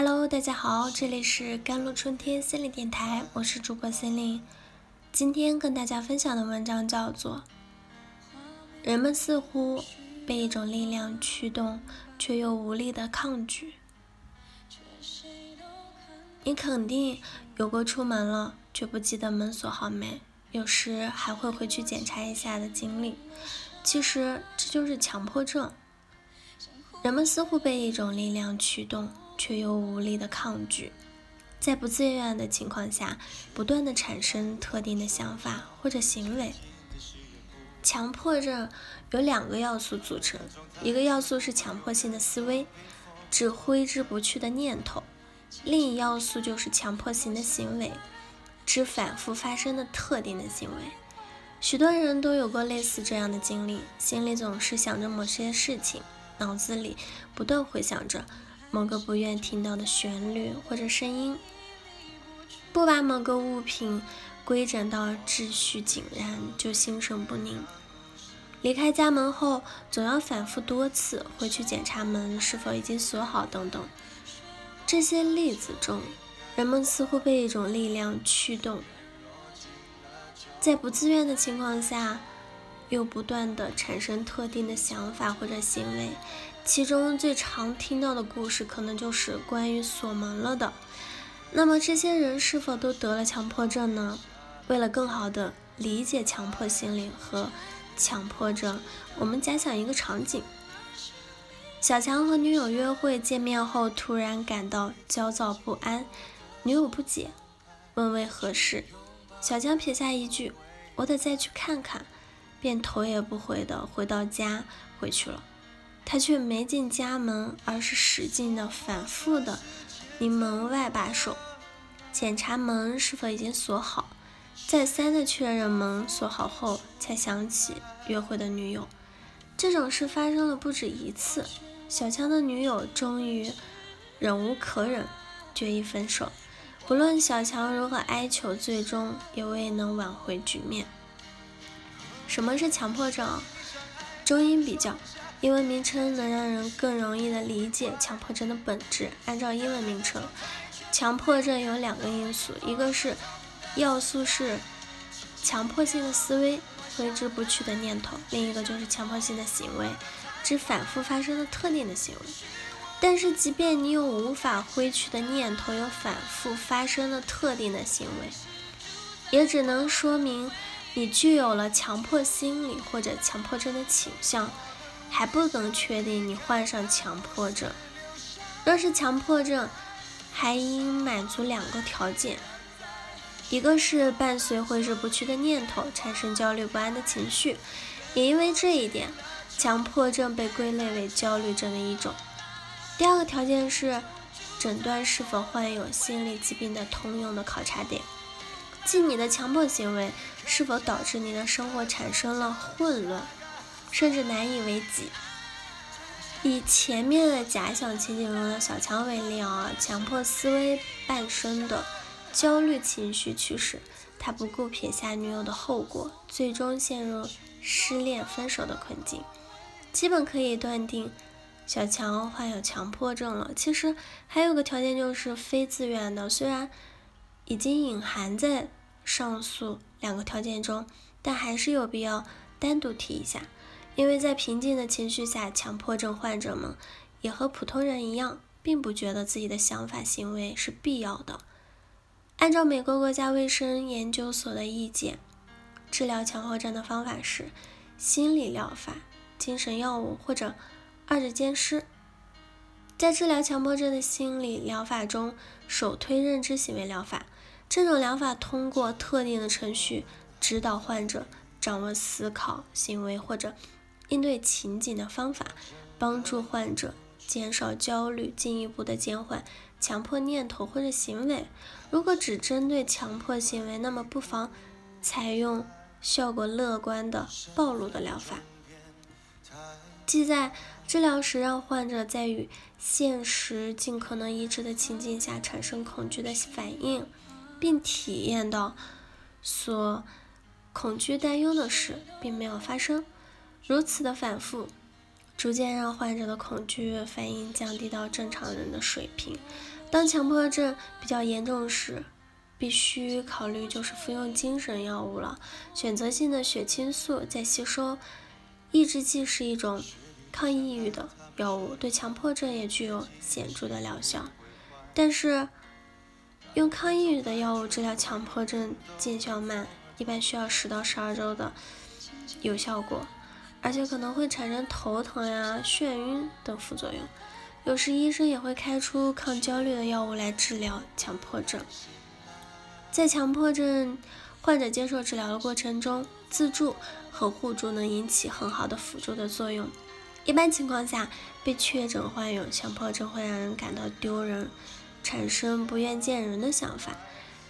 Hello，大家好，这里是甘露春天心理电台，我是主播心灵。今天跟大家分享的文章叫做《人们似乎被一种力量驱动，却又无力的抗拒》。你肯定有过出门了却不记得门锁好没，有时还会回去检查一下的经历。其实这就是强迫症。人们似乎被一种力量驱动。却又无力的抗拒，在不自愿的情况下，不断的产生特定的想法或者行为。强迫症由两个要素组成，一个要素是强迫性的思维，指挥之不去的念头；另一要素就是强迫性的行为，指反复发生的特定的行为。许多人都有过类似这样的经历，心里总是想着某些事情，脑子里不断回想着。某个不愿听到的旋律或者声音，不把某个物品规整到秩序井然，就心神不宁。离开家门后，总要反复多次回去检查门是否已经锁好等等。这些例子中，人们似乎被一种力量驱动，在不自愿的情况下，又不断的产生特定的想法或者行为。其中最常听到的故事，可能就是关于锁门了的。那么这些人是否都得了强迫症呢？为了更好的理解强迫心理和强迫症，我们假想一个场景：小强和女友约会见面后，突然感到焦躁不安，女友不解，问为何事。小强撇下一句：“我得再去看看”，便头也不回的回到家回去了。他却没进家门，而是使劲的、反复的拧门外把手，检查门是否已经锁好，再三的确认门锁好后，才想起约会的女友。这种事发生了不止一次。小强的女友终于忍无可忍，决意分手。不论小强如何哀求，最终也未能挽回局面。什么是强迫症？中英比较。英文名称能让人更容易的理解强迫症的本质。按照英文名称，强迫症有两个因素，一个是要素是强迫性的思维，挥之不去的念头；另一个就是强迫性的行为，指反复发生的特定的行为。但是，即便你有无法挥去的念头，有反复发生的特定的行为，也只能说明你具有了强迫心理或者强迫症的倾向。还不能确定你患上强迫症。若是强迫症，还应满足两个条件：一个是伴随挥之不去的念头，产生焦虑不安的情绪，也因为这一点，强迫症被归类为焦虑症的一种；第二个条件是诊断是否患有心理疾病的通用的考察点，即你的强迫行为是否导致你的生活产生了混乱。甚至难以为继。以前面的假想情景中的小强为例啊，强迫思维伴生的焦虑情绪驱使他不顾撇下女友的后果，最终陷入失恋分手的困境。基本可以断定，小强患有强迫症了。其实还有个条件就是非自愿的，虽然已经隐含在上述两个条件中，但还是有必要单独提一下。因为在平静的情绪下，强迫症患者们也和普通人一样，并不觉得自己的想法行为是必要的。按照美国国家卫生研究所的意见，治疗强迫症的方法是心理疗法、精神药物或者二者兼施。在治疗强迫症的心理疗法中，首推认知行为疗法。这种疗法通过特定的程序指导患者掌握思考、行为或者。应对情景的方法，帮助患者减少焦虑，进一步的减缓强迫念头或者行为。如果只针对强迫行为，那么不妨采用效果乐观的暴露的疗法，即在治疗时让患者在与现实尽可能一致的情境下产生恐惧的反应，并体验到所恐惧担忧的事并没有发生。如此的反复，逐渐让患者的恐惧反应降低到正常人的水平，当强迫症比较严重时，必须考虑就是服用精神药物了。选择性的血清素在吸收，抑制剂是一种抗抑郁的药物，对强迫症也具有显著的疗效。但是，用抗抑郁的药物治疗强迫症见效慢，一般需要十到十二周的有效果，而且可能会产生头疼呀、眩晕等副作用。有时医生也会开出抗焦虑的药物来治疗强迫症。在强迫症患者接受治疗的过程中，自助和互助能引起很好的辅助的作用。一般情况下，被确诊患有强迫症会让人感到丢人，产生不愿见人的想法。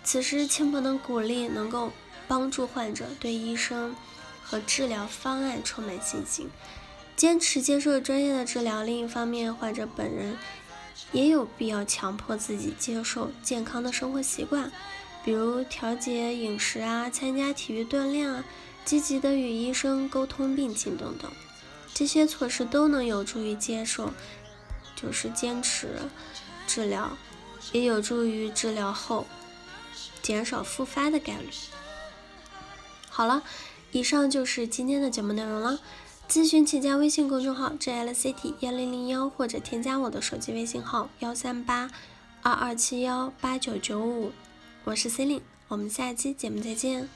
此时，亲朋的鼓励能够帮助患者对医生和治疗方案充满信心，坚持接受专业的治疗。另一方面，患者本人也有必要强迫自己接受健康的生活习惯。比如调节饮食啊，参加体育锻炼啊，积极的与医生沟通病情等等，这些措施都能有助于接受，就是坚持治疗，也有助于治疗后减少复发的概率。好了，以上就是今天的节目内容了。咨询请加微信公众号 jlct 幺零零幺，或者添加我的手机微信号幺三八二二七幺八九九五。我是 c e l i n e 我们下期节目再见。